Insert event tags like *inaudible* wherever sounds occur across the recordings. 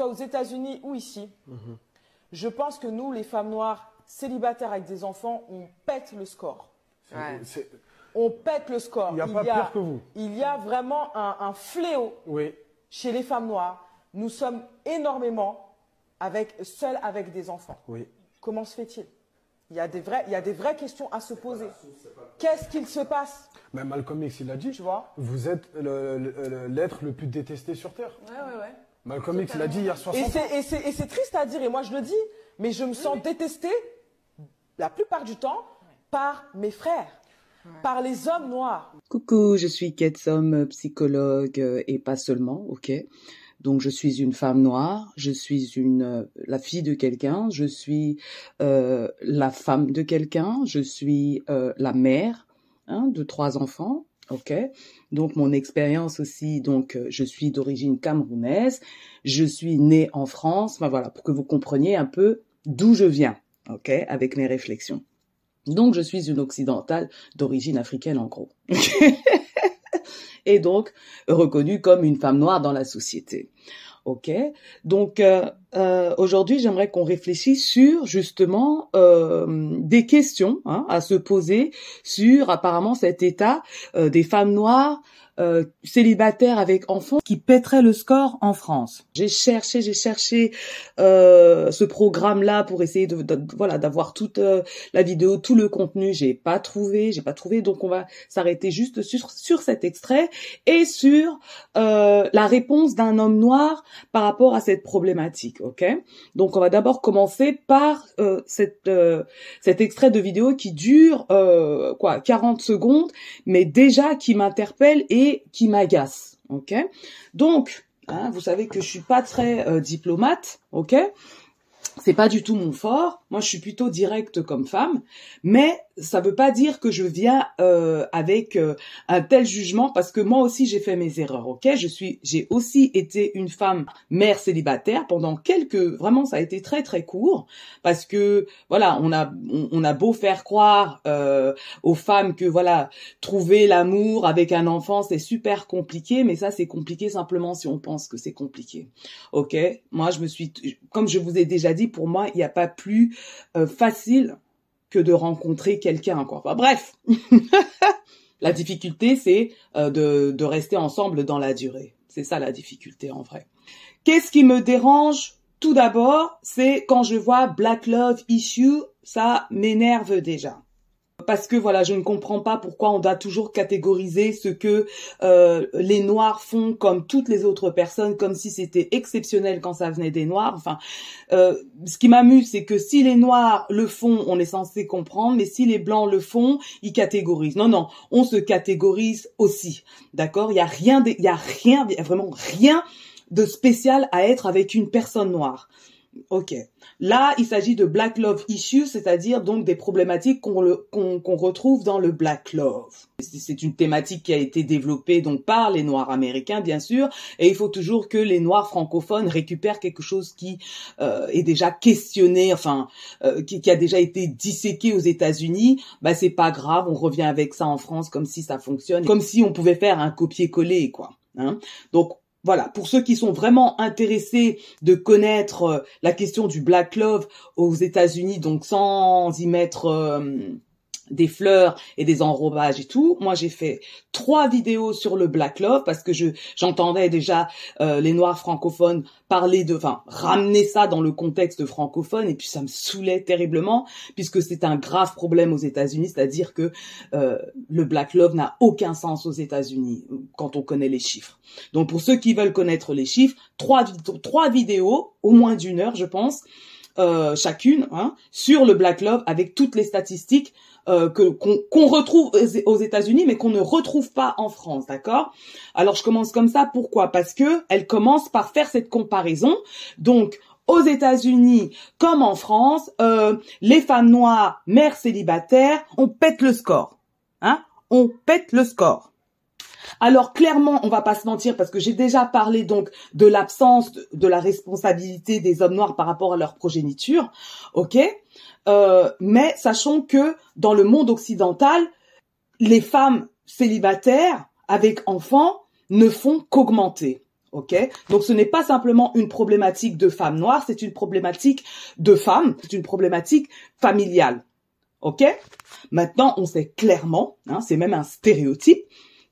soit aux États-Unis ou ici, je pense que nous, les femmes noires célibataires avec des enfants, on pète le score. Ouais. On pète le score. Il y a pas pire que vous. Il y a vraiment un, un fléau Oui. chez les femmes noires. Nous sommes énormément avec, seules avec des enfants. Oui. Comment se fait-il? Il y, a des vrais, il y a des vraies questions à se poser. Qu'est-ce qu'il se passe? Mais Malcolm X, il a dit, Tu vois? vous êtes le- le- le- l'être le plus détesté sur Terre. Ouais, ouais, ouais. Malcolm X, il a dit il y a 60 Et ans. c'est- et c'est et c'est triste à dire, et moi je le dis, mais je me sens détestée la plupart du temps par mes frères, par les hommes noirs. Coucou, je suis Ketsom, psychologue euh, et pas seulement, ok. Donc je suis une femme noire, je suis une euh, la fille de quelqu'un, je suis euh, la femme de quelqu'un, je suis euh, la mère hein, de trois enfants, ok. Donc mon expérience aussi, donc euh, je suis d'origine camerounaise, je suis née en France, ben voilà pour que vous compreniez un peu d'où je viens, ok, avec mes réflexions. Donc je suis une occidentale d'origine africaine en gros. *laughs* et donc reconnue comme une femme noire dans la société. Ok, donc euh, euh, aujourd'hui j'aimerais qu'on réfléchisse sur justement euh, des questions hein, à se poser sur apparemment cet état euh, des femmes noires euh, célibataires avec enfants qui pèteraient le score en France. J'ai cherché, j'ai cherché euh, ce programme-là pour essayer de, de- voilà d'avoir toute euh, la vidéo, tout le contenu. J'ai pas trouvé, j'ai pas trouvé, donc on va s'arrêter juste sur sur cet extrait et sur la réponse d'un homme noir par rapport à cette problématique. Ok? Donc on va d'abord commencer par euh, euh, cet extrait de vidéo qui dure euh, quoi 40 secondes, mais déjà qui m'interpelle et qui m'agace. Donc hein, vous savez que je suis pas très euh, diplomate. Ok? C'est pas du tout mon fort. Moi, je suis plutôt directe comme femme, mais ça veut pas dire que je viens euh, avec euh, un tel jugement parce que moi aussi j'ai fait mes erreurs. Ok, je suis, j'ai aussi été une femme mère célibataire pendant quelques, vraiment ça a été très très court parce que voilà, on a on, a beau faire croire euh, aux femmes que voilà trouver l'amour avec un enfant c'est super compliqué, mais ça c'est compliqué simplement si on pense que c'est compliqué. Ok, moi je me suis, comme je vous ai déjà dit, pour moi il n'y a pas plus euh, facile que de rencontrer quelqu'un quoi. Enfin bref, *laughs* la difficulté c'est euh, de de rester ensemble dans la durée. C'est ça la difficulté en vrai. Qu'est-ce qui me dérange? Tout d'abord, c'est quand je vois Black Love Issue, ça m'énerve déjà parce que voilà, je ne comprends pas pourquoi on doit toujours catégoriser ce que euh, les noirs font comme toutes les autres personnes, comme si c'était exceptionnel quand ça venait des noirs. Enfin, euh, ce qui m'amuse, c'est que si les noirs le font, on est censé comprendre, mais si les blancs le font, ils catégorisent. Non, non, on se catégorise aussi, d'accord? Il y a rien, il y a rien, y a vraiment rien de spécial à être avec une personne noire. Ok. Là, il s'agit de Black Love Issues, c'est-à-dire donc des problématiques qu'on retrouve dans le Black Love. C'est c'est une thématique qui a été développée donc par les Noirs américains, bien sûr, et il faut toujours que les Noirs francophones récupèrent quelque chose qui euh, est déjà questionné, enfin, euh, qui, qui a déjà été disséqué aux États-Unis. Bah c'est pas grave, on revient avec ça en France comme si ça fonctionne, comme si on pouvait faire un copier-coller, quoi. Hein donc voilà, pour ceux qui sont vraiment intéressés de connaître euh, la question du Black Love aux États-Unis, donc sans y mettre euh, des fleurs et des enrobages et tout, moi j'ai fait trois vidéos sur le Black Love parce que je j'entendais déjà euh, les Noirs francophones parler de, enfin ramener ça dans le contexte francophone et puis ça me saoulait terriblement puisque c'est un grave problème aux États-Unis, c'est-à-dire que euh, le Black Love n'a aucun sens aux États-Unis quand on connaît les chiffres. Donc pour ceux qui veulent connaître les chiffres, trois, trois vidéos, au moins d'une heure je pense, euh, chacune, hein, sur le Black Love avec toutes les statistiques euh, que qu'on retrouve aux- aux États-Unis mais qu'on ne retrouve pas en France, d'accord? Alors je commence comme ça, pourquoi? Parce que elle commence par faire cette comparaison. Donc aux États-Unis comme en France, euh, les femmes noires, mères célibataires, on pète le score, hein? On pète le score. Alors clairement, on va pas se mentir parce que j'ai déjà parlé donc de l'absence de, la responsabilité des hommes noirs par rapport à leur progéniture, ok? Euh, Mais sachons que dans le monde occidental, les femmes célibataires avec enfants ne font qu'augmenter, Ok, donc ce n'est pas simplement une problématique de femmes noires, c'est une problématique de femmes, c'est une problématique familiale. Ok, maintenant on sait clairement, hein, c'est même un stéréotype,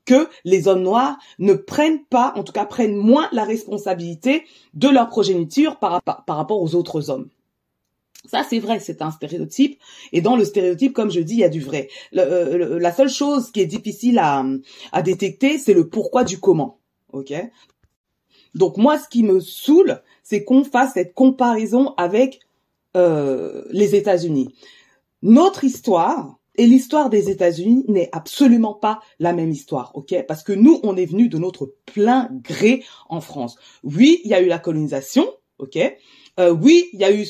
que les hommes noirs ne prennent pas, en tout cas prennent moins la responsabilité de leur progéniture par, rapport aux autres hommes. Ça, c'est vrai, c'est un stéréotype. Et dans le stéréotype, comme je dis, il y a du vrai. Euh, la seule chose qui est difficile à, à détecter, c'est le pourquoi du comment. Ok? Donc moi, ce qui me saoule, c'est qu'on fasse cette comparaison avec euh, les États-Unis. Notre histoire et l'histoire des États-Unis n'est absolument pas la même histoire, ok? Parce que nous, on est venu de notre plein gré en France. Oui, il y a eu la colonisation, ok? Euh, Oui, il y a eu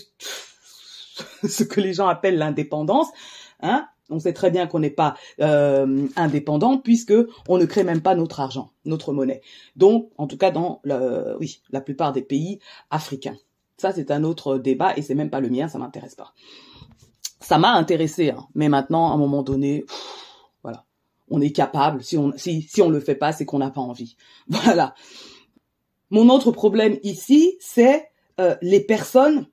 *laughs* ce que les gens appellent l'indépendance. Hein? On sait très bien qu'on n'est pas euh, indépendant puisque on ne crée même pas notre argent, notre monnaie. Donc, en tout cas, dans le, oui, la plupart des pays africains. Ça, c'est un autre débat et c'est même pas le mien, ça m'intéresse pas. Ça m'a intéressé, hein, mais maintenant, à un moment donné, voilà, on est capable. Si on si si on le fait pas, c'est qu'on n'a pas envie. *laughs* Voilà. Mon autre problème ici, c'est euh, les personnes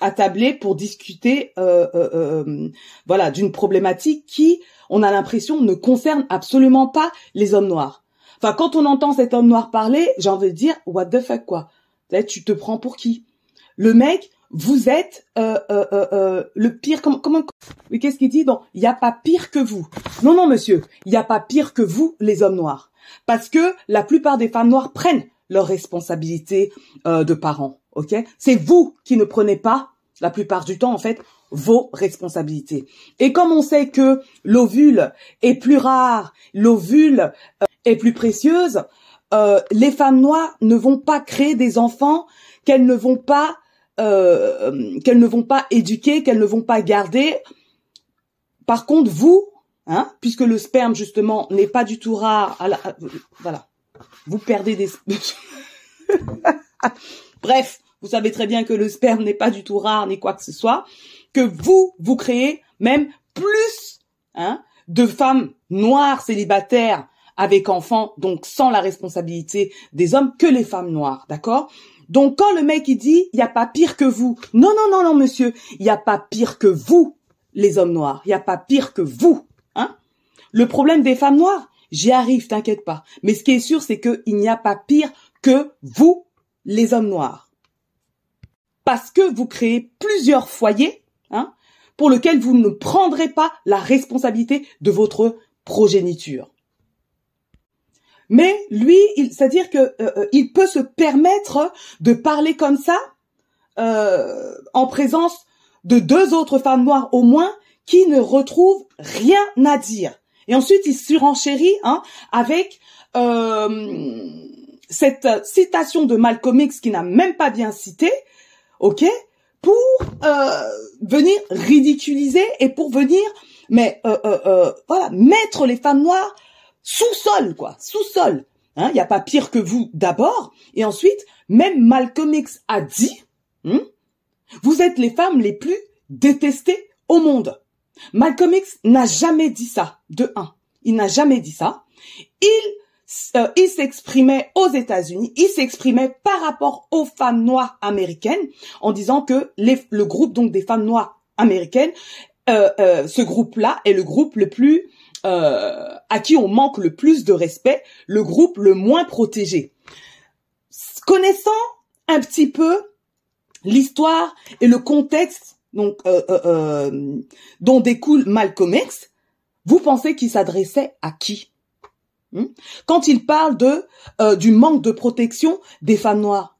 attablé pour discuter euh, euh, euh, voilà d'une problématique qui on a l'impression ne concerne absolument pas les hommes noirs. Enfin quand on entend cet homme noir parler, j'ai envie de dire what the fuck quoi. Tu te prends pour qui? Le mec, vous êtes le pire comment comment qu'est-ce qu'il dit? Donc il n'y a pas pire que vous. Non non monsieur, il n'y a pas pire que vous les hommes noirs parce que la plupart des femmes noires prennent leurs responsabilités de parents. Ok, c'est vous qui ne prenez pas la plupart du temps en fait vos responsabilités. Et comme on sait que l'ovule est plus rare, l'ovule euh, est plus précieuse, euh, les femmes noires ne vont pas créer des enfants qu'elles ne vont pas euh, qu'elles ne vont pas éduquer, qu'elles ne vont pas garder. Par contre, vous, hein, puisque le sperme justement n'est pas du tout rare, voilà, vous perdez des. *laughs* Bref, vous savez très bien que le sperme n'est pas du tout rare ni quoi que ce soit, que vous, vous créez même plus hein, de femmes noires célibataires avec enfants, donc sans la responsabilité des hommes, que les femmes noires, d'accord? Donc quand le mec il dit, il n'y a pas pire que vous, non, non, non, non, monsieur, il n'y a pas pire que vous, les hommes noirs, il n'y a pas pire que vous, hein. Le problème des femmes noires, j'y arrive, t'inquiète pas. Mais ce qui est sûr, c'est qu'il n'y a pas pire que vous, les hommes noirs. Parce que vous créez plusieurs foyers hein, pour lesquels vous ne prendrez pas la responsabilité de votre progéniture. Mais lui, c'est-à-dire que euh, euh, il peut se permettre de parler comme ça euh, en présence de deux autres femmes noires au moins qui ne retrouvent rien à dire. Et ensuite, il surenchérit hein, avec cette citation de Malcolm X qui n'a même pas bien cité, ok, pour euh, venir ridiculiser et pour venir, mais euh, euh, voilà, mettre les femmes noires sous sol, quoi, sous sol. Hein, il n'y a pas pire que vous d'abord, et ensuite, même Malcolm X a dit, hmm, vous êtes les femmes les plus détestées au monde. Malcolm X n'a jamais dit ça, de un. Il n'a jamais dit ça. Il euh, il s'exprimait aux États-Unis, il s'exprimait par rapport aux femmes noires américaines en disant que le groupe donc des femmes noires américaines, euh, euh, ce groupe-là est le groupe le plus à qui on manque le plus de respect, le groupe le moins protégé. Connaissant un petit peu l'histoire et le contexte donc dont découle Malcolm X, vous pensez qu'il s'adressait à qui? Hmm? Quand il parle de euh, du manque de protection des femmes noires,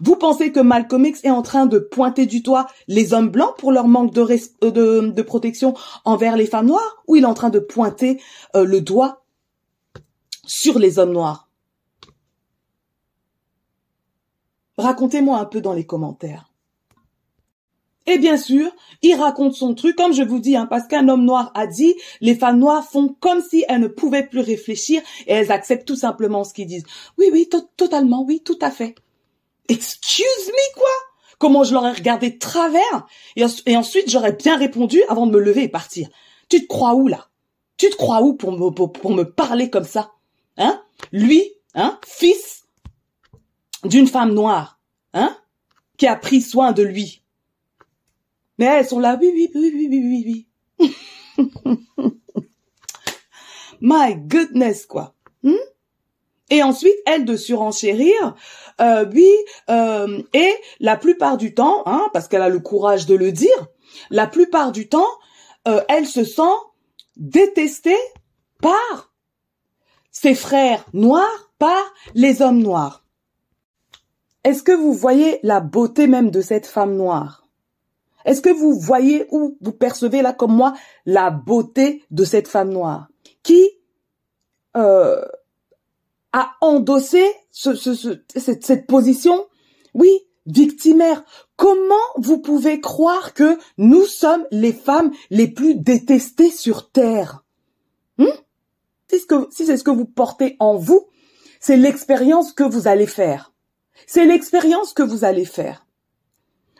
vous pensez que Malcolm X est en train de pointer du doigt les hommes blancs pour leur manque de, euh, protection envers les femmes noires ou il est en train de pointer euh, le doigt sur les hommes noirs? Racontez-moi un peu dans les commentaires. Et bien sûr, il raconte son truc, comme je vous dis, hein, parce qu'un homme noir a dit, les femmes noires font comme si elles ne pouvaient plus réfléchir et elles acceptent tout simplement ce qu'ils disent. Oui, oui, totalement, oui, tout à fait. Excuse me, quoi? Comment je l'aurais regardé de travers? Et, ensuite j'aurais bien répondu avant de me lever et partir. Tu te crois où là? Tu te crois où pour me, pour, pour me parler comme ça? Hein? Lui, hein, fils d'une femme noire, hein, qui a pris soin de lui. Mais elles sont là, oui, oui, oui, oui, oui, oui, oui. *laughs* My goodness, quoi. Hmm? Et ensuite, elle de surenchérir, euh, oui, euh, et la plupart du temps, hein, parce qu'elle a le courage de le dire, la plupart du temps, euh, elle se sent détestée par ses frères noirs, par les hommes noirs. Est-ce que vous voyez la beauté même de cette femme noire? Est-ce que vous voyez ou vous percevez là comme moi la beauté de cette femme noire? Qui euh, a endossé ce, ce, cette, cette position, oui, victimaire. Comment vous pouvez croire que nous sommes les femmes les plus détestées sur Terre? Hmm? Si c'est ce que vous portez en vous, c'est l'expérience que vous allez faire. C'est l'expérience que vous allez faire.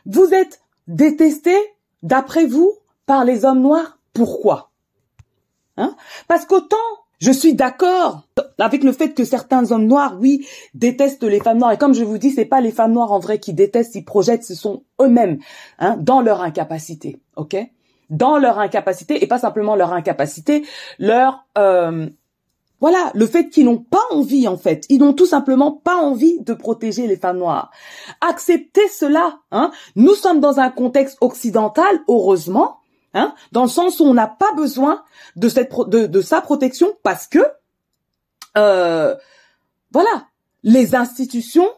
Vous êtes détesté, d'après vous, par les hommes noirs. Pourquoi? Hein? Parce qu'autant je suis d'accord avec le fait que certains hommes noirs, oui, détestent les femmes noires. Et comme je vous dis, c'est pas les femmes noires en vrai qui détestent, ils projettent, ce sont eux-mêmes, hein, dans leur incapacité, ok? Dans leur incapacité, et pas simplement leur incapacité, leur euh, voilà, le fait qu'ils n'ont pas envie, en fait. Ils n'ont tout simplement pas envie de protéger les femmes noires. Acceptez cela. Hein. Nous sommes dans un contexte occidental, heureusement, hein, dans le sens où on n'a pas besoin de, cette de, de sa protection parce que, euh, voilà, les institutions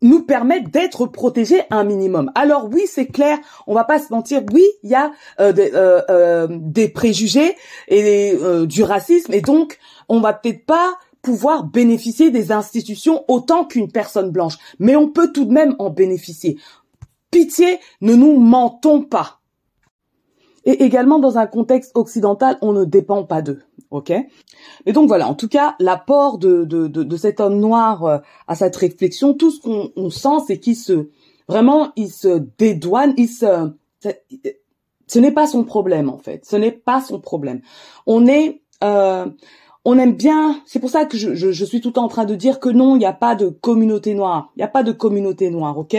nous permettent d'être protégés un minimum. Alors oui, c'est clair, on va pas se mentir. Oui, il y a euh, des, euh, des, préjugés et du racisme, et donc on va peut-être pas pouvoir bénéficier des institutions autant qu'une personne blanche, mais on peut tout de même en bénéficier. Pitié, ne nous mentons pas. Et également dans un contexte occidental, on ne dépend pas d'eux. Ok? Et donc voilà, en tout cas, l'apport de, de, de, cet homme noir euh, à cette réflexion, tout ce qu'on sent, c'est qu'il se vraiment, il se dédouane, il se, ce n'est pas son problème en fait. Ce n'est pas son problème. On est, euh, on aime bien. C'est pour ça que je, suis tout le temps en train de dire que non, il n'y a pas de communauté noire. Il n'y a pas de communauté noire, ok?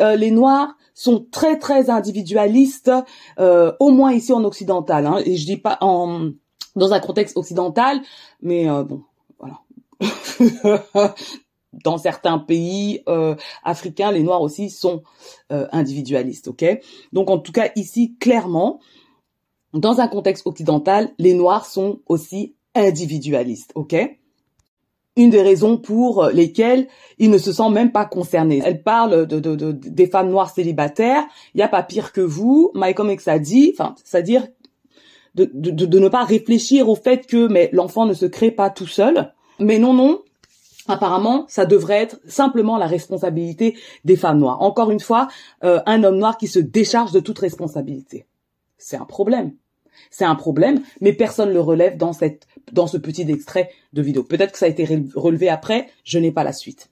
Euh, Les noirs sont très très individualistes, euh, au moins ici en occidental. Hein, et je dis pas en dans un contexte occidental, mais euh, bon, voilà. *laughs* dans certains pays africains, les Noirs aussi sont individualistes, ok? Donc en tout cas ici, clairement, dans un contexte occidental, les Noirs sont aussi individualistes, ok? Une des raisons pour lesquelles ils ne se sentent même pas concernés. Elle parle de, de, de des femmes noires célibataires. Il n'y a pas pire que vous. Malcolm X a dit, enfin, c'est-à-dire de, de, de, ne pas réfléchir au fait que mais l'enfant ne se crée pas tout seul. Mais non, non. Apparemment, ça devrait être simplement la responsabilité des femmes noires. Encore une fois, euh, un homme noir qui se décharge de toute responsabilité. C'est un problème. C'est un problème, mais personne le relève dans cette dans ce petit extrait de vidéo. Peut-être que ça a été relevé après, je n'ai pas la suite.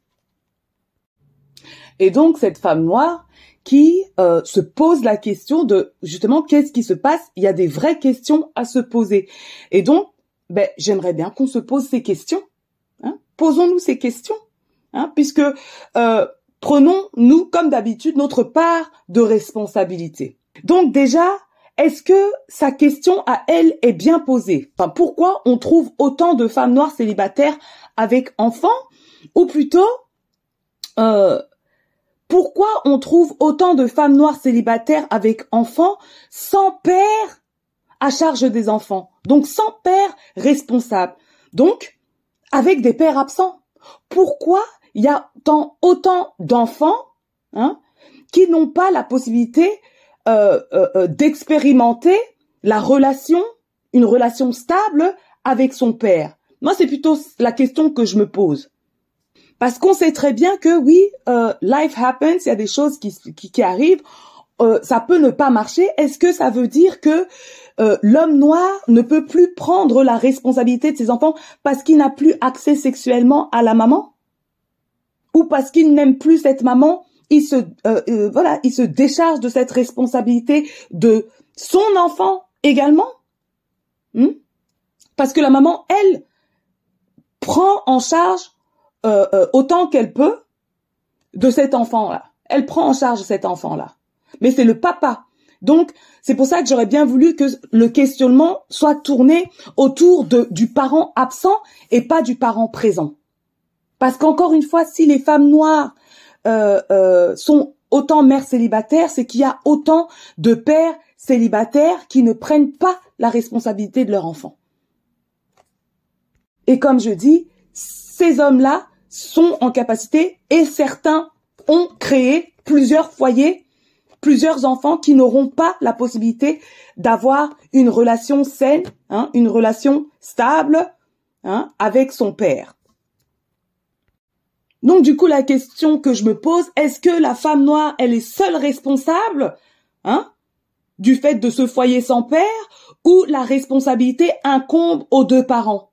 Et donc cette femme noire qui euh, se pose la question de justement qu'est-ce qui se passe? Il y a des vraies questions à se poser. Et donc, ben, j'aimerais bien qu'on se pose ces questions. Hein. Posons-nous ces questions, hein, puisque euh, prenons-nous comme d'habitude notre part de responsabilité. Donc déjà, est-ce que sa question à elle est bien posée? Pourquoi on trouve autant de femmes noires célibataires avec enfants? Ou plutôt, euh, pourquoi on trouve autant de femmes noires célibataires avec enfants sans père à charge des enfants? Donc sans père responsable. Donc avec des pères absents. Pourquoi il y a tant, autant d'enfants hein, qui n'ont pas la possibilité euh, euh, euh, d'expérimenter la relation, une relation stable avec son père Moi, c'est plutôt la question que je me pose. Parce qu'on sait très bien que oui, life happens, il y a des choses qui, arrivent, ça peut ne pas marcher. Est-ce que ça veut dire que l'homme noir ne peut plus prendre la responsabilité de ses enfants parce qu'il n'a plus accès sexuellement à la maman? Ou parce qu'il n'aime plus cette maman il se euh, euh, voilà, il se décharge de cette responsabilité de son enfant également. Hmm? Parce que la maman, elle, prend en charge euh, autant qu'elle peut de cet enfant-là. Elle prend en charge cet enfant-là. Mais c'est le papa. Donc, c'est pour ça que j'aurais bien voulu que le questionnement soit tourné autour de, du parent absent et pas du parent présent. Parce qu'encore une fois, si les femmes noires sont autant mères célibataires, c'est qu'il y a autant de pères célibataires qui ne prennent pas la responsabilité de leur enfant. Et comme je dis, ces hommes-là sont en capacité et certains ont créé plusieurs foyers, plusieurs enfants qui n'auront pas la possibilité d'avoir une relation saine, hein, une relation stable hein, avec son père. Donc du coup, la question que je me pose, est-ce que la femme noire, elle est seule responsable hein, du fait de ce foyer sans père ou la responsabilité incombe aux deux parents?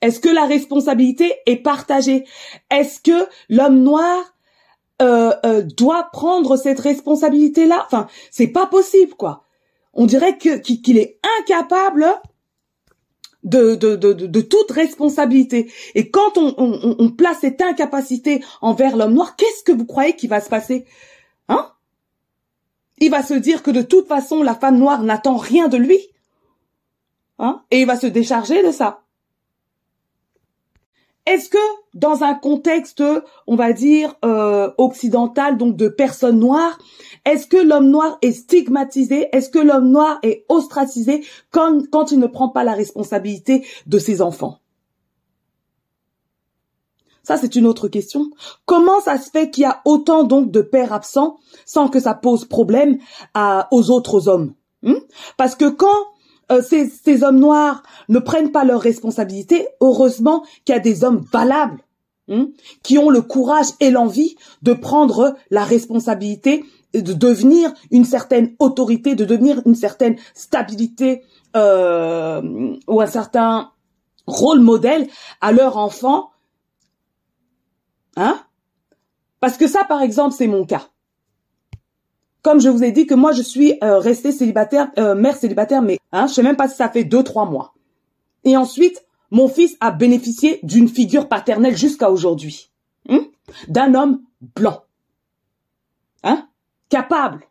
Est-ce que la responsabilité est partagée? Est-ce que l'homme noir euh, euh, doit prendre cette responsabilité-là? Enfin, c'est pas possible, quoi. On dirait que qu'il est incapable de, de, de, de, toute responsabilité. Et quand on, on, on place cette incapacité envers l'homme noir, qu'est-ce que vous croyez qui va se passer? Hein? Il va se dire que de toute façon, la femme noire n'attend rien de lui. Hein? Et il va se décharger de ça. Est-ce que dans un contexte, on va dire, euh, occidental, donc de personnes noires, est-ce que l'homme noir est stigmatisé Est-ce que l'homme noir est ostracisé quand, il ne prend pas la responsabilité de ses enfants? Ça, c'est une autre question. Comment ça se fait qu'il y a autant donc de pères absents sans que ça pose problème aux autres hommes? Hmm? Parce que quand euh, ces, ces, hommes noirs ne prennent pas leurs responsabilités, heureusement qu'il y a des hommes valables hmm, qui ont le courage et l'envie de prendre la responsabilité, de devenir une certaine autorité, de devenir une certaine stabilité euh, ou un certain rôle modèle à leur enfant. Hein Parce que ça, par exemple, c'est mon cas comme je vous ai dit que moi je suis euh, restée célibataire, euh, mère célibataire, mais hein, je sais même pas si ça fait deux trois mois. Et ensuite, mon fils a bénéficié d'une figure paternelle jusqu'à aujourd'hui, hein, d'un homme blanc, hein, capable,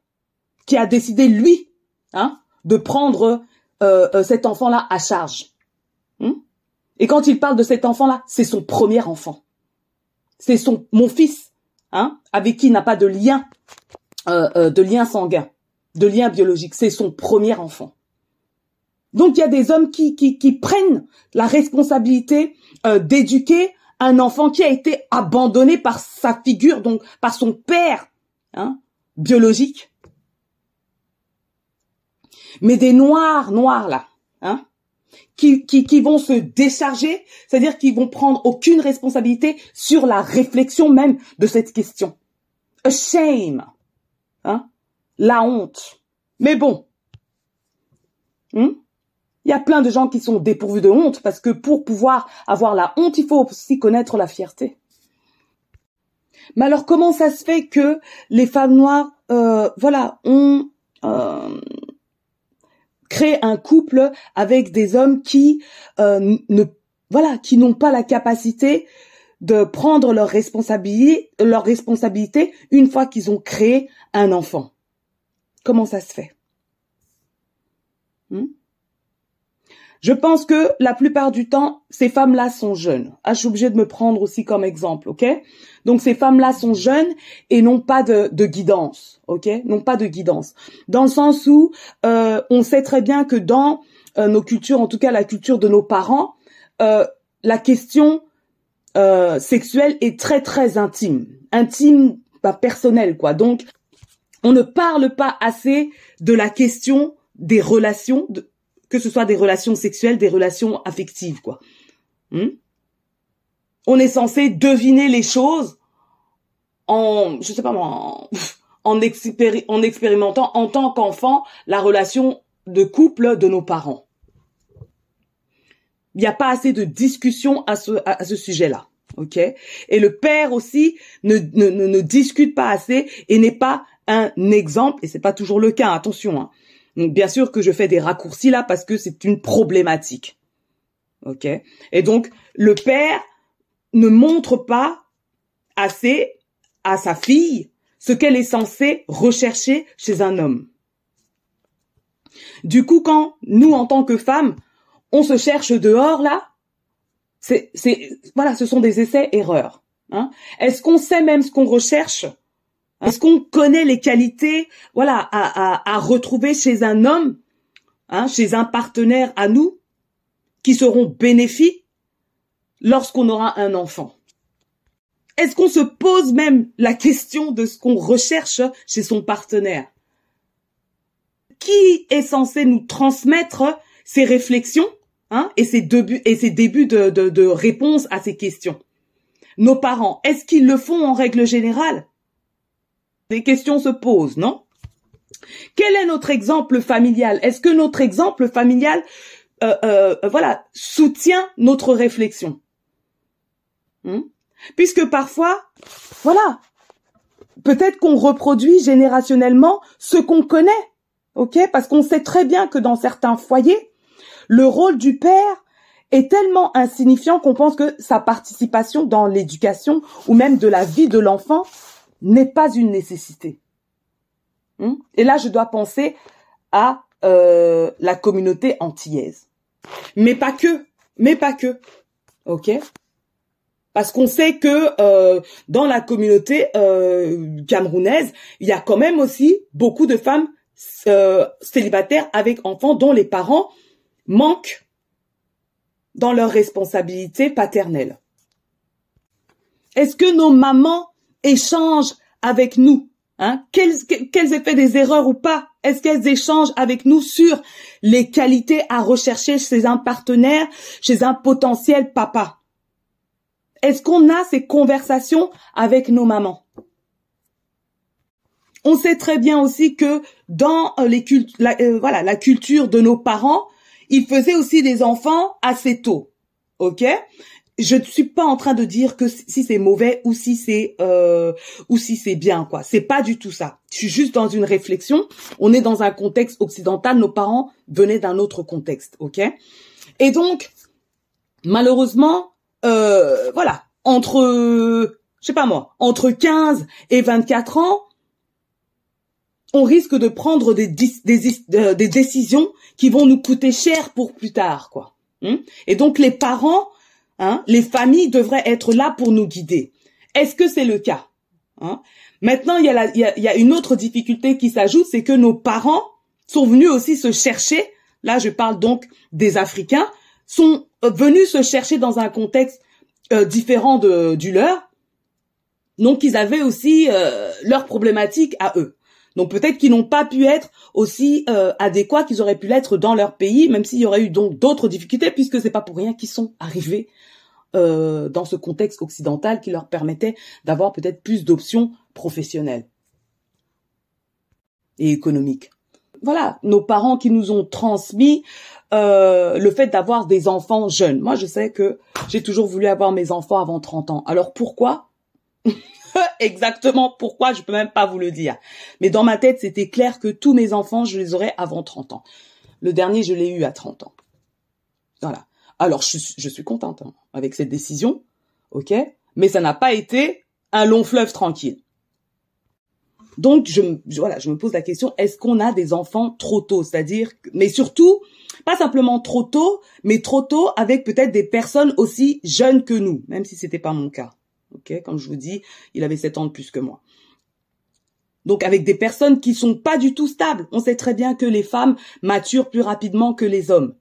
qui a décidé lui, hein, de prendre euh, cet enfant-là à charge. Et quand il parle de cet enfant-là, c'est son premier enfant. C'est son mon fils, avec qui il n'a pas de lien euh, euh, de lien sanguin, de lien biologique. C'est son premier enfant. Donc il y a des hommes qui, qui, qui prennent la responsabilité euh, d'éduquer un enfant qui a été abandonné par sa figure, donc par son père hein, biologique. Mais des noirs, noirs là, hein, qui, qui, qui vont se décharger, c'est-à-dire qu'ils vont prendre aucune responsabilité sur la réflexion même de cette question. A shame. Hein? La honte. Mais bon. Hmm? Il y a plein de gens qui sont dépourvus de honte parce que pour pouvoir avoir la honte, il faut aussi connaître la fierté. Mais alors comment ça se fait que les femmes noires, euh, voilà, ont euh, créé un couple avec des hommes qui euh, voilà, qui n'ont pas la capacité de prendre leur responsabilité, leur responsabilité une fois qu'ils ont créé un enfant. Comment ça se fait? Hmm? Je pense que la plupart du temps, ces femmes-là sont jeunes. Ah, je suis obligée de me prendre aussi comme exemple, ok? Donc ces femmes-là sont jeunes et n'ont pas de, guidance, ok? N'ont pas de guidance. Dans le sens où euh, on sait très bien que dans euh, nos cultures, en tout cas la culture de nos parents, euh, la question euh, sexuelle est très très intime, intime, pas personnel quoi. Donc on ne parle pas assez de la question des relations, que ce soit des relations sexuelles, des relations affectives quoi. Hmm? on est censé deviner les choses en, je sais pas moi, en, en expérimentant en tant qu'enfant la relation de couple de nos parents il n'y a pas assez de discussion à ce, sujet-là. OK? Et le père aussi ne, discute pas assez et n'est pas un exemple, et c'est pas toujours le cas, attention. Hein. Donc, bien sûr que je fais des raccourcis là parce que c'est une problématique. OK? Et donc, le père ne montre pas assez à sa fille ce qu'elle est censée rechercher chez un homme. Du coup, quand nous, en tant que femmes, on se cherche dehors, là, c'est, voilà, ce sont des essais-erreurs. Hein. Est-ce qu'on sait même ce qu'on recherche? Est-ce qu'on connaît les qualités, voilà, à, à, à retrouver chez un homme, hein, chez un partenaire à nous, qui seront bénéfiques lorsqu'on aura un enfant? Est-ce qu'on se pose même la question de ce qu'on recherche chez son partenaire? Qui est censé nous transmettre ces réflexions hein, et ces débuts, et ces débuts de, de, de réponse à ces questions. Nos parents, est-ce qu'ils le font en règle générale? Des questions se posent, non? Quel est notre exemple familial? Est-ce que notre exemple familial euh, euh, voilà, soutient notre réflexion? Hmm? Puisque parfois, voilà, peut-être qu'on reproduit générationnellement ce qu'on connaît, ok? Parce qu'on sait très bien que dans certains foyers, le rôle du père est tellement insignifiant qu'on pense que sa participation dans l'éducation ou même de la vie de l'enfant n'est pas une nécessité. Hmm? Et là, je dois penser à euh, la communauté antillaise. Mais pas que, mais pas que, ok? Parce qu'on sait que euh, dans la communauté euh, camerounaise, il y a quand même aussi beaucoup de femmes célibataires avec enfants dont les parents manquent dans leurs responsabilités paternelles. Est-ce que nos mamans échangent avec nous hein? Quels, quels effets des erreurs ou pas Est-ce qu'elles échangent avec nous sur les qualités à rechercher chez un partenaire, chez un potentiel papa? Est-ce qu'on a ces conversations avec nos mamans? On sait très bien aussi que dans euh, les euh, voilà, la culture de nos parents, ils faisaient aussi des enfants assez tôt. OK? Je ne suis pas en train de dire que si c'est mauvais ou si c'est euh, ou si c'est bien quoi. C'est pas du tout ça. Je suis juste dans une réflexion. On est dans un contexte occidental. Nos parents venaient d'un autre contexte, ok? Et donc malheureusement, euh, voilà, entre, je sais pas moi, entre 15 et 24 ans, on risque de prendre des, des, des décisions qui vont nous coûter cher pour plus tard, quoi. Hein? et donc les parents, hein, les familles devraient être là pour nous guider. Est-ce que c'est le cas? Hein? Maintenant, il y, a y y a une autre difficulté qui s'ajoute, c'est que nos parents sont venus aussi se chercher. Là, je parle donc des Africains, sont venus se chercher dans un contexte euh, différent de, du leur. Donc ils avaient aussi euh, leurs problématiques à eux. Donc peut-être qu'ils n'ont pas pu être aussi euh, adéquats qu'ils auraient pu l'être dans leur pays, même s'il y aurait eu donc d'autres difficultés, puisque c'est pas pour rien qu'ils sont arrivés euh, dans ce contexte occidental qui leur permettait d'avoir peut-être plus d'options professionnelles et économiques. Voilà, nos parents qui nous ont transmis euh, le fait d'avoir des enfants jeunes. Moi, je sais que j'ai toujours voulu avoir mes enfants avant 30 ans. Alors pourquoi *laughs* Exactement pourquoi, je peux même pas vous le dire. Mais dans ma tête, c'était clair que tous mes enfants, je les aurais avant 30 ans. Le dernier, je l'ai eu à 30 ans. Voilà. Alors, je, suis contente hein, avec cette décision, ok? Mais ça n'a pas été un long fleuve tranquille. Donc, je, voilà, je me pose la question, est-ce qu'on a des enfants trop tôt? C'est-à-dire, mais surtout, pas simplement trop tôt, mais trop tôt avec peut-être des personnes aussi jeunes que nous, même si c'était pas mon cas. Comme je vous dis, il avait 7 ans de plus que moi. Donc avec des personnes qui sont pas du tout stables. On sait très bien que les femmes maturent plus rapidement que les hommes.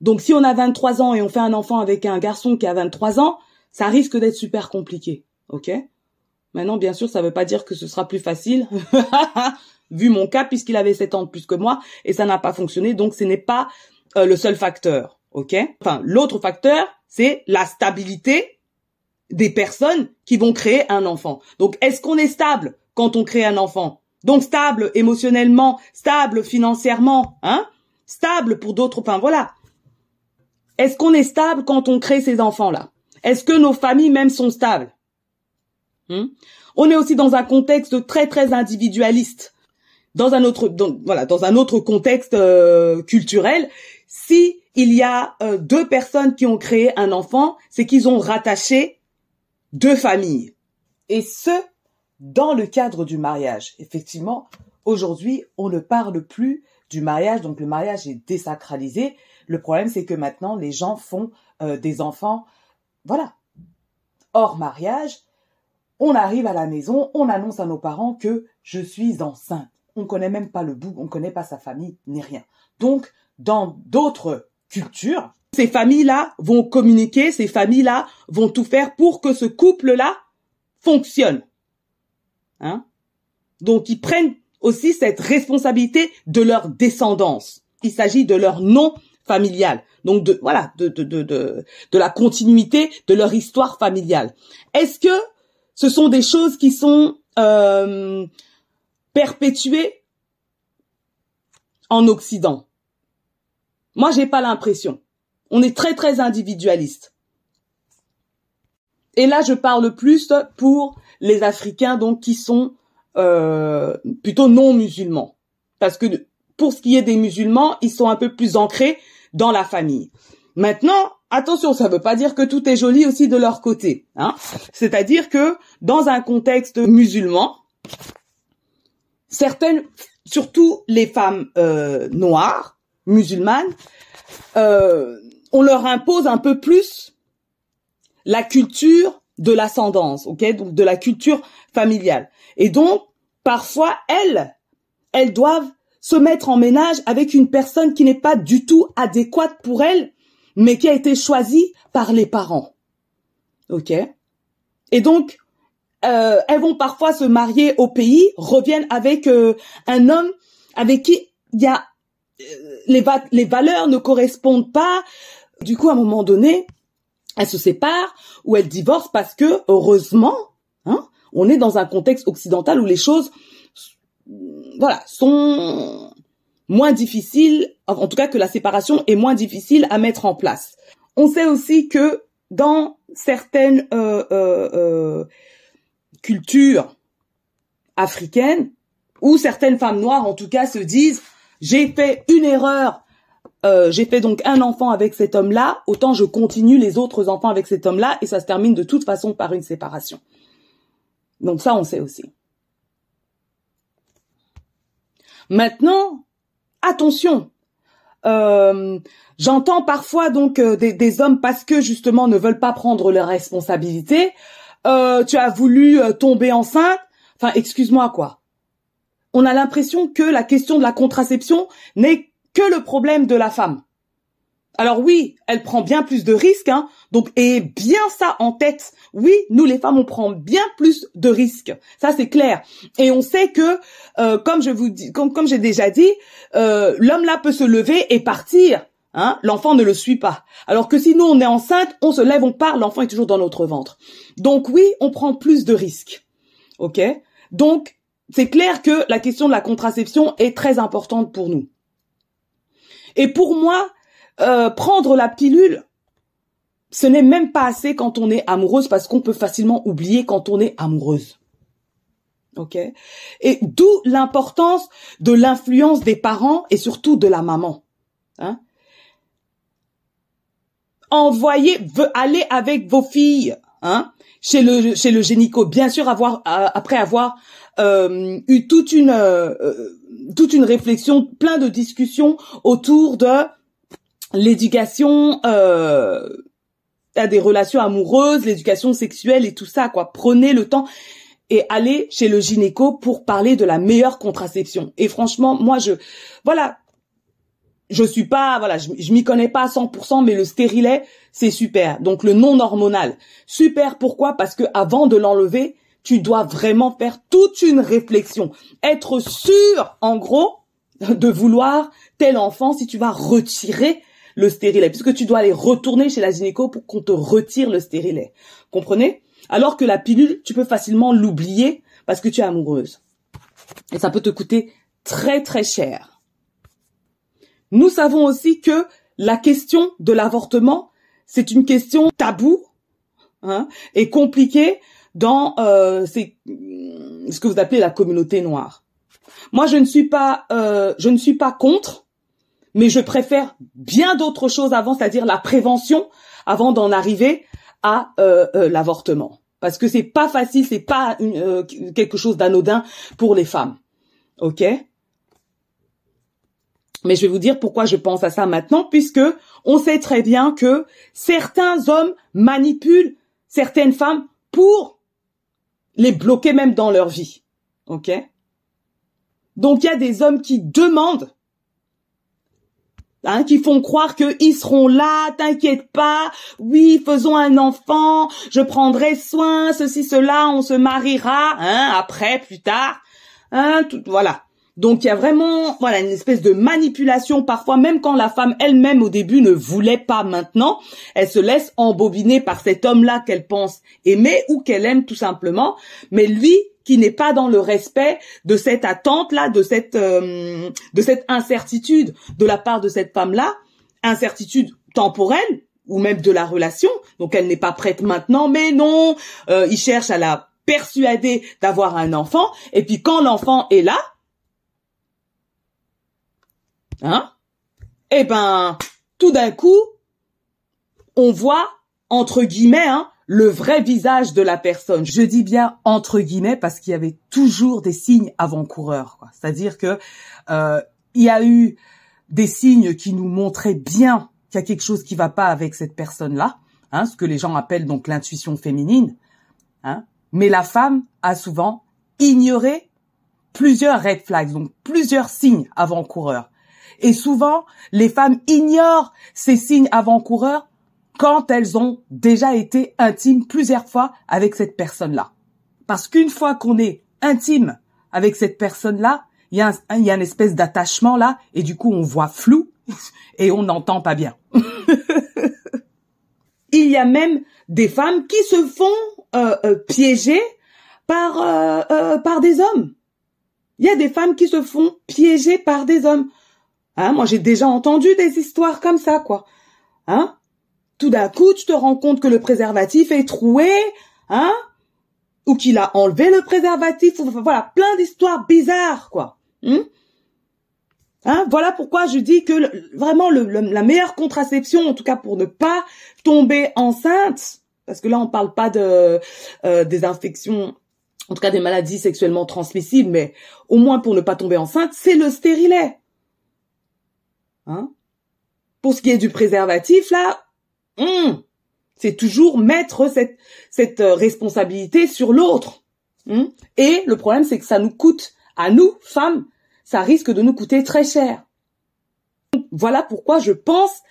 Donc si on a 23 ans et on fait un enfant avec un garçon qui a 23 ans, ça risque d'être super compliqué. OK? Maintenant, bien sûr, ça ne veut pas dire que ce sera plus facile, *laughs* vu mon cas, puisqu'il avait 7 ans de plus que moi, et ça n'a pas fonctionné, donc ce n'est pas euh, le seul facteur, ok? Enfin, l'autre facteur, c'est la stabilité des personnes qui vont créer un enfant. Donc, est-ce qu'on est stable quand on crée un enfant? Donc, stable émotionnellement, stable financièrement, hein? Stable pour d'autres, enfin voilà. Est-ce qu'on est stable quand on crée ces enfants-là? Est-ce que nos familles même sont stables? Hmm? On est aussi dans un contexte très très individualiste. Dans un autre, voilà, dans un autre contexte euh, culturel, si il y a euh, deux personnes qui ont créé un enfant, c'est qu'ils ont rattaché deux familles. Et ce, dans le cadre du mariage. Effectivement, aujourd'hui, on ne parle plus du mariage, donc le mariage est désacralisé. Le problème, c'est que maintenant, les gens font euh, des enfants, voilà, hors mariage. On arrive à la maison, on annonce à nos parents que je suis enceinte. On connaît même pas le bout, on connaît pas sa famille, ni rien. Donc, dans d'autres cultures, ces familles-là vont communiquer, ces familles-là vont tout faire pour que ce couple-là fonctionne. Hein Donc, ils prennent aussi cette responsabilité de leur descendance. Il s'agit de leur nom familial. Donc de voilà, de de de de, la continuité de leur histoire familiale. Est-ce que ce sont des choses qui sont euh, perpétuées en Occident? Moi, j'ai pas l'impression. On est très très individualiste. Et là, je parle plus pour les Africains donc qui sont euh, plutôt non musulmans. Parce que pour ce qui est des musulmans, ils sont un peu plus ancrés dans la famille. Maintenant, attention, ça ne veut pas dire que tout est joli aussi de leur côté. Hein C'est-à-dire que dans un contexte musulman, certaines, surtout les femmes euh, noires, musulmanes, euh, on leur impose un peu plus la culture de l'ascendance, ok, donc de la culture familiale. Et donc, parfois, elles, elles doivent se mettre en ménage avec une personne qui n'est pas du tout adéquate pour elles, mais qui a été choisie par les parents. Ok Et donc, euh, elles vont parfois se marier au pays, reviennent avec euh, un homme avec qui il y a euh, les, les valeurs ne correspondent pas. Du coup, à un moment donné, elles se séparent ou elles divorcent parce que, heureusement, hein, on est dans un contexte occidental où les choses, voilà, sont moins difficiles, en tout cas que la séparation est moins difficile à mettre en place. On sait aussi que dans certaines euh, euh, euh cultures africaines, où certaines femmes noires en tout cas se disent j'ai fait une erreur, euh, j'ai fait donc un enfant avec cet homme-là, autant je continue les autres enfants avec cet homme-là et ça se termine de toute façon par une séparation. Donc ça, on sait aussi. Maintenant, attention. Euh, j'entends parfois donc euh, des, hommes parce que justement ne veulent pas prendre leurs responsabilités. Tu as voulu tomber enceinte. Enfin, excuse-moi quoi. On a l'impression que la question de la contraception n'est que le problème de la femme. Alors oui, elle prend bien plus de risques, hein, donc et bien ça en tête. Oui, nous les femmes, on prend bien plus de risques. Ça c'est clair. Et on sait que, euh, comme je vous dis, comme, comme j'ai déjà dit, euh, l'homme là peut se lever et partir. Hein, l'enfant ne le suit pas. Alors que si nous on est enceinte, on se lève, on part, l'enfant est toujours dans notre ventre. Donc oui, on prend plus de risques. Ok? Donc c'est clair que la question de la contraception est très importante pour nous. Et pour moi, euh, prendre la pilule, ce n'est même pas assez quand on est amoureuse parce qu'on peut facilement oublier quand on est amoureuse. Ok? Et d'où l'importance de l'influence des parents et surtout de la maman. Hein? Envoyez, aller avec vos filles, hein, chez le chez le génico. Bien sûr, avoir euh, après avoir euh, eu toute une toute une réflexion, plein de discussions autour de l'éducation euh, à des relations amoureuses, l'éducation sexuelle et tout ça, quoi. Prenez le temps et allez chez le gynéco pour parler de la meilleure contraception. Et franchement, moi, je, voilà, je suis pas, voilà, je, je m'y connais pas à 100%, mais le stérilet, c'est super. Donc le non hormonal, super. Pourquoi? Parce que avant de l'enlever, tu dois vraiment faire toute une réflexion, être sûr, en gros, de vouloir tel enfant si tu vas retirer le stérilet, puisque tu dois aller retourner chez la gynéco pour qu'on te retire le stérilet. Comprenez? Alors que la pilule, tu peux facilement l'oublier parce que tu es amoureuse. Et ça peut te coûter très très cher. Nous savons aussi que la question de l'avortement, c'est une question taboue hein, et compliquée dans euh, ce que vous appelez la communauté noire. Moi, je ne suis pas, euh, je ne suis pas contre mais je préfère bien d'autres choses avant, c'est-à-dire la prévention, avant d'en arriver à euh, euh, l'avortement. parce que c'est pas facile, c'est pas euh, quelque chose d'anodin pour les femmes. OK? Mais je vais vous dire pourquoi je pense à ça maintenant puisque on sait très bien que certains hommes manipulent certaines femmes pour les bloquer même dans leur vie. OK? Donc il y a des hommes qui demandent Hein, qui font croire qu'ils seront là, t'inquiète pas, oui, faisons un enfant, je prendrai soin, ceci, cela, on se mariera, hein, après, plus tard, hein, tout, voilà. Donc il y a vraiment, voilà, une espèce de manipulation parfois, même quand la femme elle-même au début ne voulait pas maintenant, elle se laisse embobiner par cet homme-là qu'elle pense aimer ou qu'elle aime tout simplement, mais lui, qui n'est pas dans le respect de cette attente là, de cette euh, de cette incertitude de la part de cette femme là, incertitude temporelle ou même de la relation. Donc elle n'est pas prête maintenant, mais non, euh, il cherche à la persuader d'avoir un enfant. Et puis quand l'enfant est là, hein, eh ben tout d'un coup, on voit entre guillemets, hein, le vrai visage de la personne. Je dis bien entre guillemets parce qu'il y avait toujours des signes avant-coureurs. C'est-à-dire que euh, il y a eu des signes qui nous montraient bien qu'il y a quelque chose qui va pas avec cette personne-là, hein, ce que les gens appellent donc l'intuition féminine. Hein. Mais la femme a souvent ignoré plusieurs red flags, donc plusieurs signes avant-coureurs. Et souvent, les femmes ignorent ces signes avant-coureurs quand elles ont déjà été intimes plusieurs fois avec cette personne-là. Parce qu'une fois qu'on est intime avec cette personne-là, il y a un, une espèce d'attachement là, et du coup on voit flou et on n'entend pas bien. *laughs* il y a même des femmes qui se font euh, euh, piéger par euh, par des hommes. Il y a des femmes qui se font piéger par des hommes. Hein, moi j'ai déjà entendu des histoires comme ça quoi. Hein? Tout d'un coup, tu te rends compte que le préservatif est troué, hein, ou qu'il a enlevé le préservatif, voilà, plein d'histoires bizarres, quoi. Hein? hein? Voilà pourquoi je dis que vraiment la meilleure contraception, en tout cas pour ne pas tomber enceinte, parce que là on parle pas de euh, des infections, en tout cas des maladies sexuellement transmissibles, mais au moins pour ne pas tomber enceinte, c'est le stérilet. Hein pour ce qui est du préservatif, là, Hum. C'est toujours mettre cette, cette euh, responsabilité sur l'autre. Hum. Et le problème, c'est que ça nous coûte, à nous, femmes, ça risque de nous coûter très cher. Voilà pourquoi je pense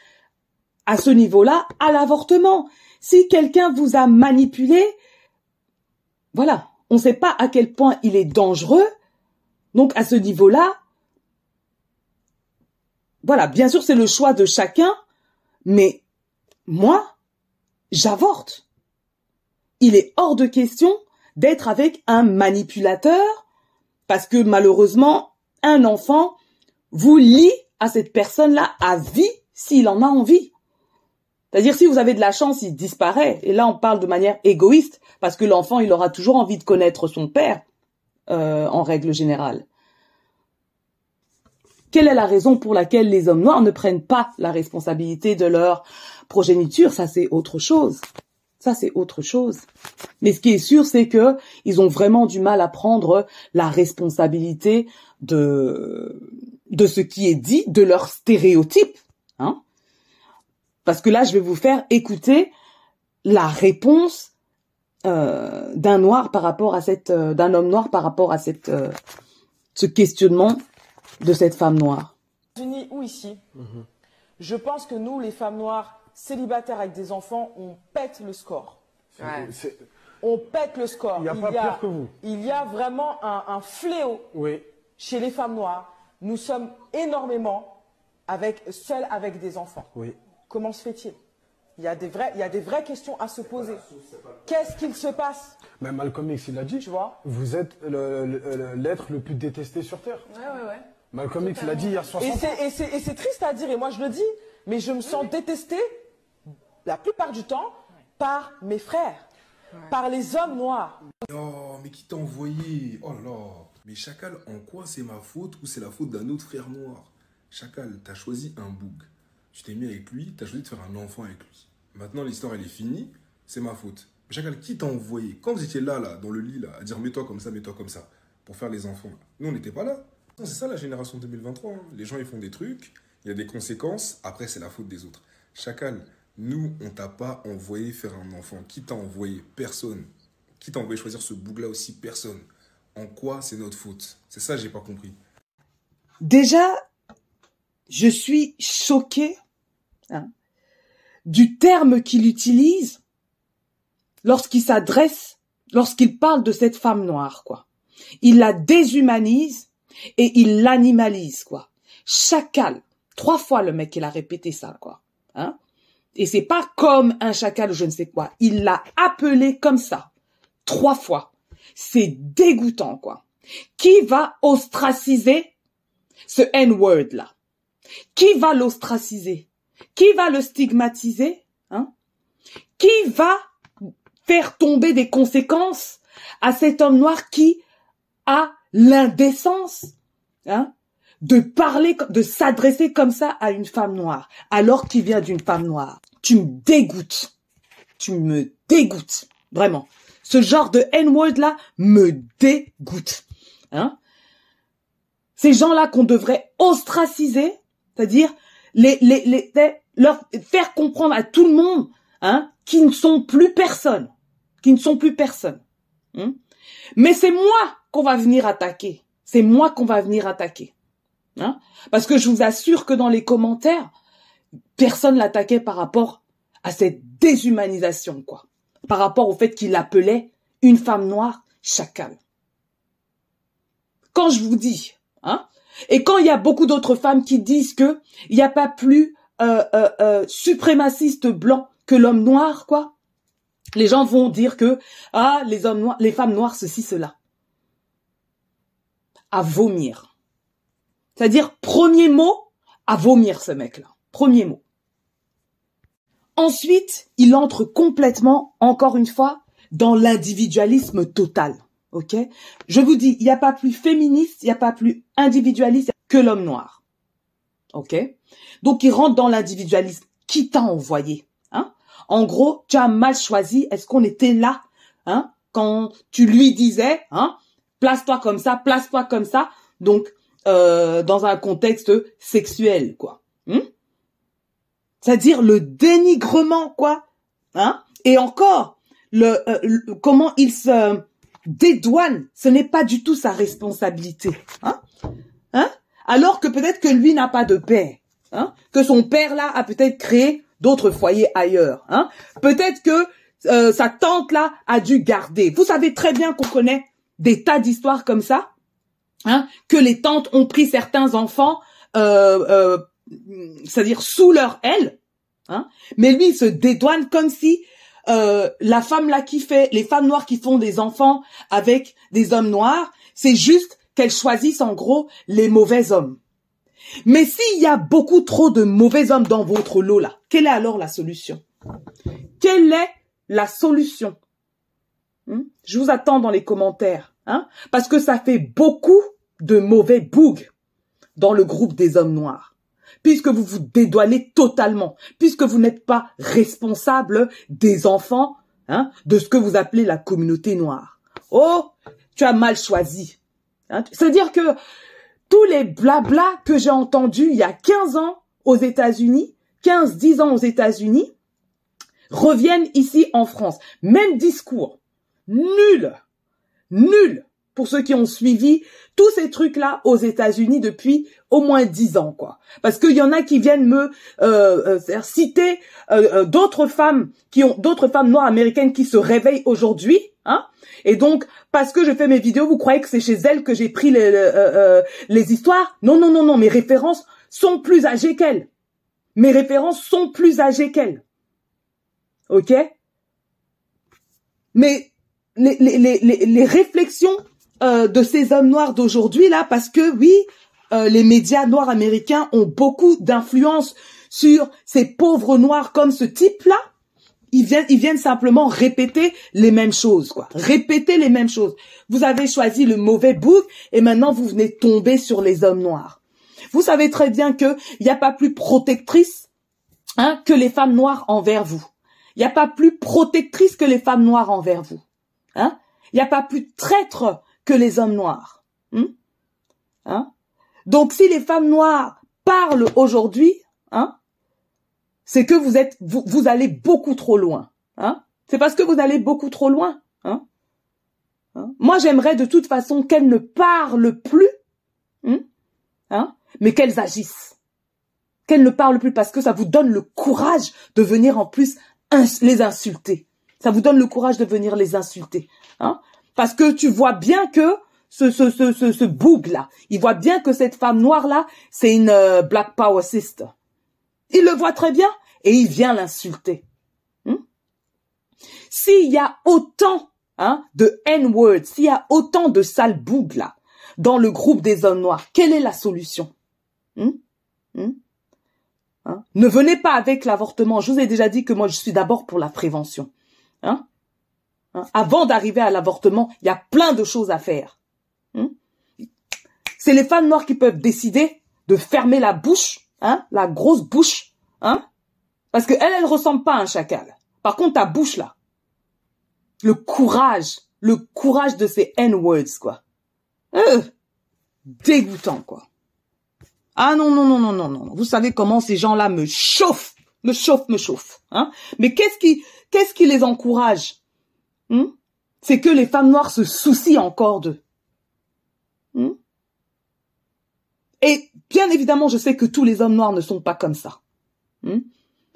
à ce niveau-là à l'avortement. Si quelqu'un vous a manipulé, voilà, on ne sait pas à quel point il est dangereux. Donc à ce niveau-là, voilà, bien sûr c'est le choix de chacun, mais moi, j'avorte. Il est hors de question d'être avec un manipulateur parce que malheureusement, un enfant vous lie à cette personne-là à vie s'il en a envie. C'est-à-dire si vous avez de la chance, il disparaît. Et là, on parle de manière égoïste parce que l'enfant, il aura toujours envie de connaître son père euh, en règle générale. Quelle est la raison pour laquelle les hommes noirs ne prennent pas la responsabilité de leur progéniture? Ça, c'est autre chose. Ça, c'est autre chose. Mais ce qui est sûr, c'est que ils ont vraiment du mal à prendre la responsabilité de de ce qui est dit, de leurs stéréotypes. Hein Parce que là, je vais vous faire écouter la réponse euh, d'un noir par rapport à cette, euh, d'un homme noir par rapport à cette, euh, ce questionnement de cette femme noire Unis ou ici, je pense que nous, les femmes noires célibataires avec des enfants, on pète le score. On pète le score. Il n'y a pas pire que vous. Il y a vraiment un, fléau oui. chez les femmes noires. Nous sommes énormément avec, seules avec des enfants. Oui. Comment se fait-il? Il y, a des vrais, il y a des vraies questions à se poser. Qu'est-ce qu'il se passe? Mais Malcolm X, il a dit. Tu vois? Vous êtes l'être le, plus détesté sur Terre. Ouais, ouais, ouais. Malcolm X l'a dit il y a 60 ans. Et c'est triste à dire, et moi je le dis, mais je me sens détestée la plupart du temps par mes frères, par les hommes noirs. Oh, mais qui t'a envoyé? Oh là là Mais Chacal, en quoi c'est ma faute ou c'est la faute d'un autre frère noir? Chacal, t'as choisi un bouc. Tu t'es mis avec lui, t'as choisi de faire un enfant avec lui. Maintenant, l'histoire, elle est finie, c'est ma faute. Chacal, qui t'a envoyé? Quand vous étiez là, là, dans le lit, là, à dire mets-toi comme ça, mets-toi comme ça, pour faire les enfants, nous, on n'était pas là. C'est ça la génération 2023. Hein. Les gens, ils font des trucs, il y a des conséquences, après, c'est la faute des autres. Chacal, nous, on t'a pas envoyé faire un enfant. Qui t'a envoyé? Personne. Qui t'a envoyé choisir ce boug-là aussi? Personne. En quoi c'est notre faute? C'est ça, j'ai pas compris. Déjà, je suis choquée hein, du terme qu'il utilise lorsqu'il s'adresse, lorsqu'il parle de cette femme noire, quoi. Il la déshumanise et il l'animalise, quoi. Chacal. Trois fois le mec, il a répété ça, quoi. Hein? Et c'est pas comme un chacal ou je ne sais quoi. Il l'a appelé comme ça. Trois fois. C'est dégoûtant, quoi. Qui va ostraciser ce N-word là? Qui va l'ostraciser? Qui va le stigmatiser? Hein? Qui va faire tomber des conséquences à cet homme noir qui a l'indécence hein, de parler, de s'adresser comme ça à une femme noire, alors qu'il vient d'une femme noire. Tu me dégoûtes. Tu me dégoûtes. Vraiment. Ce genre de N-word là me dégoûte. Hein Ces gens-là qu'on devrait ostraciser, c'est-à-dire les, les, les, leur faire comprendre à tout le monde, hein, qu'ils ne sont plus personne, qui ne sont plus personne. Hein Mais c'est moi qu'on va venir attaquer. C'est moi qu'on va venir attaquer. Hein? Parce que je vous assure que dans les commentaires, personne l'attaquait par rapport à cette déshumanisation, quoi. Par rapport au fait qu'il appelait une femme noire chacal. Quand je vous dis, hein, et quand il y a beaucoup d'autres femmes qui disent que il n'y a pas plus euh, euh, euh, suprémaciste blanc que l'homme noir, quoi, les gens vont dire que ah les hommes noirs, les femmes noires, ceci, cela. À vomir. C'est-à-dire, premier mot, à vomir ce mec-là. Premier mot. Ensuite, il entre complètement, encore une fois, dans l'individualisme total. Ok? Je vous dis, il n'y a pas plus féministe, il n'y a pas plus individualiste que l'homme noir. Ok? Donc, il rentre dans l'individualisme. Qui t'a envoyé hein? En gros, tu as mal choisi. Est-ce qu'on était là hein? Quand tu lui disais, hein Place-toi comme ça, place-toi comme ça. Donc, euh, dans un contexte sexuel, quoi. Hmm? C'est-à-dire le dénigrement, quoi. Hein Et encore, euh, le, comment il se dédouane, ce n'est pas du tout sa responsabilité. Hein Hein Alors que peut-être que lui n'a pas de père. Hein que son père là a peut-être créé d'autres foyers ailleurs. Hein peut-être que euh, sa tante là a dû garder. Vous savez très bien qu'on connaît des tas d'histoires comme ça hein, que les tantes ont pris certains enfants, euh, euh, c'est-à-dire sous leur aile, hein, mais lui il se dédouane comme si euh, la femme là qui fait, les femmes noires qui font des enfants avec des hommes noirs, c'est juste qu'elles choisissent en gros les mauvais hommes. Mais s'il y a beaucoup trop de mauvais hommes dans votre lot là, quelle est alors la solution? Quelle est la solution? Hmm? Je vous attends dans les commentaires. Hein? Parce que ça fait beaucoup de mauvais bougs dans le groupe des hommes noirs. Puisque vous vous dédouanez totalement, puisque vous n'êtes pas responsable des enfants, hein, de ce que vous appelez la communauté noire. Oh, tu as mal choisi. Hein? C'est-à-dire que tous les blabla que j'ai entendus il y a 15 ans aux États-Unis, 15, 10 ans aux États-Unis, reviennent ici en France. Même discours. Nul nul pour ceux qui ont suivi tous ces trucs-là aux États-Unis depuis au moins dix ans, quoi. Parce qu'il y en a qui viennent me euh, euh citer euh, euh, d'autres femmes qui ont d'autres femmes noires américaines qui se réveillent aujourd'hui, hein. Et donc parce que je fais mes vidéos, vous croyez que c'est chez elles que j'ai pris les, les histoires? Non, non, non, non. Mes références sont plus âgées qu'elles. Mes références sont plus âgées qu'elles. Ok? Mais les, les, les, les réflexions euh, de ces hommes noirs d'aujourd'hui là, parce que oui, euh, les médias noirs américains ont beaucoup d'influence sur ces pauvres noirs comme ce type-là. Ils viennent, ils viennent simplement répéter les mêmes choses, quoi. Répéter les mêmes choses. Vous avez choisi le mauvais bouc et maintenant vous venez tomber sur les hommes noirs. Vous savez très bien que il n'y a pas plus protectrice hein, que les femmes noires envers vous. Il n'y a pas plus protectrice que les femmes noires envers vous. Hein? Il n'y a pas plus traître que les hommes noirs. Hmm hein? Donc si les femmes noires parlent aujourd'hui, hein, c'est que vous êtes, vous, allez beaucoup trop loin. Hein? C'est parce que vous allez beaucoup trop loin. Hein, hein? Moi, j'aimerais de toute façon qu'elles ne parlent plus, hein, mais qu'elles agissent. Qu'elles ne parlent plus parce que ça vous donne le courage de venir en plus les insulter. Ça vous donne le courage de venir les insulter. Hein parce que tu vois bien que ce, ce, ce, ce, ce boug là, il voit bien que cette femme noire là, c'est une euh, Black Power sister. Il le voit très bien et il vient l'insulter. Hmm? S'il y a autant hein, de N-words, s'il y a autant de sales boug là dans le groupe des hommes noirs, quelle est la solution? Hmm? Hmm? Hein? Ne venez pas avec l'avortement. Je vous ai déjà dit que moi je suis d'abord pour la prévention. Hein? hein? Avant d'arriver à l'avortement, il y a plein de choses à faire. Hein? C'est les femmes noires qui peuvent décider de fermer la bouche, hein, la grosse bouche, hein, parce que elle, elle ressemble pas à un chacal. Par contre, ta bouche là, le courage, le courage de ces N-words quoi, euh, dégoûtant quoi. Ah non non non non non non. Vous savez comment ces gens-là me chauffent, me chauffent, me chauffent. Hein Mais qu'est-ce qui, qu'est-ce qui les encourage hmm? C'est que les femmes noires se soucient encore d'eux. Hmm? Et bien évidemment, je sais que tous les hommes noirs ne sont pas comme ça. Hmm?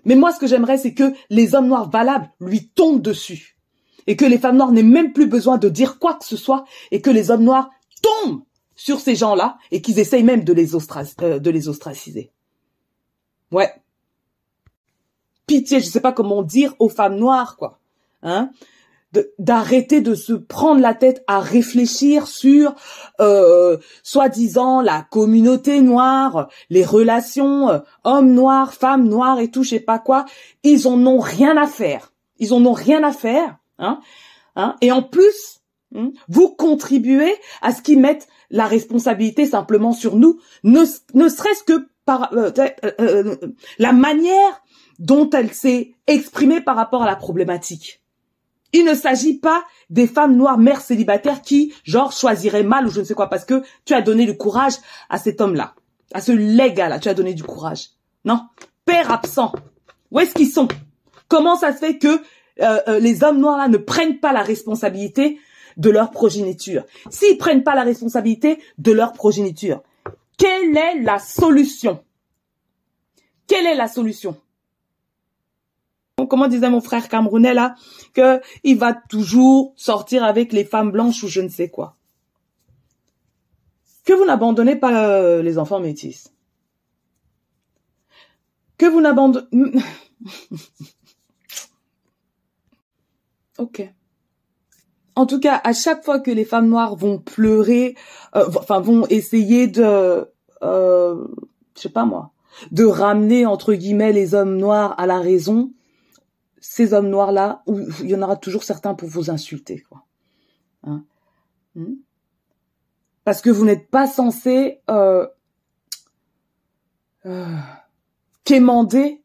Mais moi, ce que j'aimerais, c'est que les hommes noirs valables lui tombent dessus. Et que les femmes noires n'aient même plus besoin de dire quoi que ce soit. Et que les hommes noirs tombent sur ces gens-là et qu'ils essayent même de les, euh, de les ostraciser. Ouais. Pitié, je sais pas comment dire aux femmes noires, quoi. Hein d'arrêter de, se prendre la tête à réfléchir sur euh, soi-disant la communauté noire, les relations euh, hommes noirs, femmes noires et tout, je sais pas quoi. Ils en ont rien à faire. Ils en ont rien à faire. Hein, hein et en plus, hein, vous contribuez à ce qu'ils mettent la responsabilité simplement sur nous, ne, ne serait-ce que par euh, euh, la manière dont elle s'est exprimée par rapport à la problématique. Il ne s'agit pas des femmes noires mères célibataires qui, genre, choisiraient mal ou je ne sais quoi, parce que tu as donné du courage à cet homme-là, à ce légat-là, tu as donné du courage. Non, père absent. Où est-ce qu'ils sont? Comment ça se fait que euh, euh, les hommes noirs là ne prennent pas la responsabilité de leur progéniture? S'ils prennent pas la responsabilité de leur progéniture, quelle est la solution? Quelle est la solution? Comment disait mon frère camerounais là, que il va toujours sortir avec les femmes blanches ou je ne sais quoi. Que vous n'abandonnez pas euh, les enfants métis. Que vous n'abandonnez... *laughs* ok. En tout cas, à chaque fois que les femmes noires vont pleurer, euh, enfin vont essayer de, euh, je sais pas moi, de ramener entre guillemets les hommes noirs à la raison, ces hommes noirs-là, il y en aura toujours certains pour vous insulter, quoi. Hein? Hmm? Parce que vous n'êtes pas censé euh, euh, quémander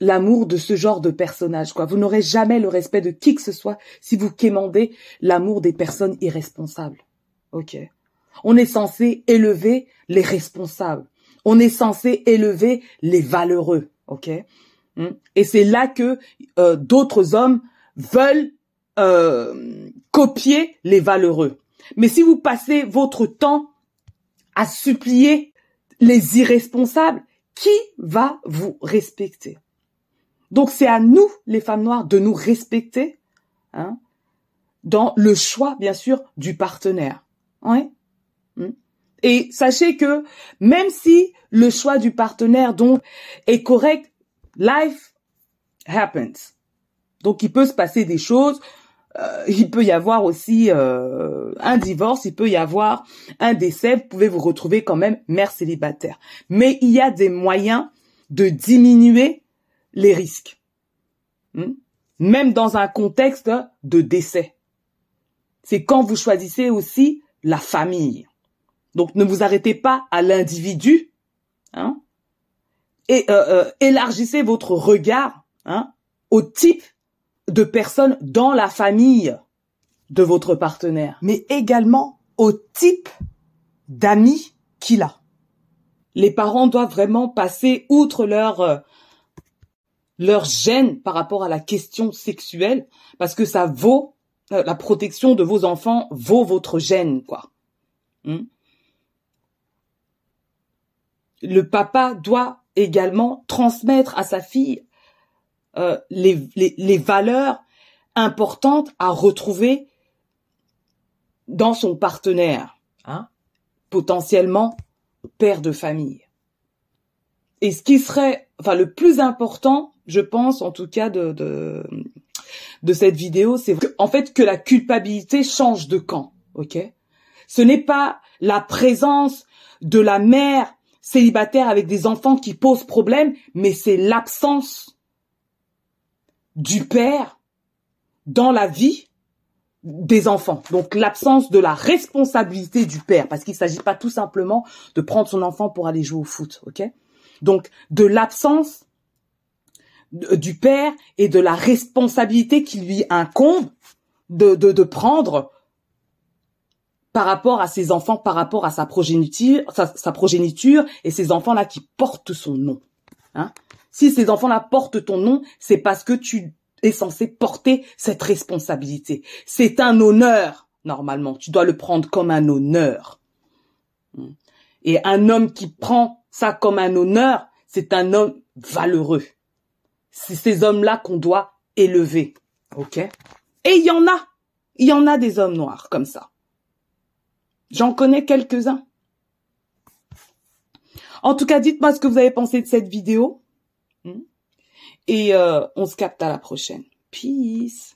l'amour de ce genre de personnage, quoi. Vous n'aurez jamais le respect de qui que ce soit si vous quémandez l'amour des personnes irresponsables. Ok. On est censé élever les responsables. On est censé élever les valeureux. Ok. Hmm? Et c'est là que euh, d'autres hommes veulent euh, copier les valeureux. Mais si vous passez votre temps à supplier les irresponsables, qui va vous respecter? Donc c'est à nous, les femmes noires, de nous respecter hein, dans le choix, bien sûr, du partenaire. Ouais. Hmm? Et sachez que même si le choix du partenaire donc est correct, life happens. Donc il peut se passer des choses. Euh, il peut y avoir aussi euh, un divorce, il peut y avoir un décès. Vous pouvez vous retrouver quand même mère célibataire. Mais il y a des moyens de diminuer les risques, hmm? même dans un contexte de décès. C'est quand vous choisissez aussi la famille. Donc ne vous arrêtez pas à l'individu, hein, et euh, euh, élargissez votre regard hein, au type de personnes dans la famille de votre partenaire, mais également au type d'amis qu'il a. Les parents doivent vraiment passer outre leur euh, leur gêne par rapport à la question sexuelle parce que ça vaut la protection de vos enfants vaut votre gêne quoi. Hmm? Le papa doit également transmettre à sa fille euh, les, les, les valeurs importantes à retrouver dans son partenaire, hein, potentiellement père de famille. Et ce qui serait, enfin, le plus important, je pense, en tout cas, de, de, de cette vidéo, c'est en fait que la culpabilité change de camp, ok? Ce n'est pas la présence de la mère célibataire avec des enfants qui pose problème, mais c'est l'absence du père dans la vie des enfants. Donc l'absence de la responsabilité du père, parce qu'il s'agit pas tout simplement de prendre son enfant pour aller jouer au foot, ok? Donc de l'absence du père et de la responsabilité qui lui incombe de, de prendre par rapport à ses enfants, par rapport à sa progéniture, sa, progéniture et ces enfants-là qui portent son nom. Hein si ces enfants-là portent ton nom, c'est parce que tu es censé porter cette responsabilité. C'est un honneur, normalement. Tu dois le prendre comme un honneur. Et un homme qui prend ça comme un honneur, c'est un homme valeureux. C'est ces hommes-là qu'on doit élever. OK? Et il y en a. Il y en a des hommes noirs comme ça. J'en connais quelques-uns. En tout cas, dites-moi ce que vous avez pensé de cette vidéo. Hmm? Et euh, on se capte à la prochaine. Peace.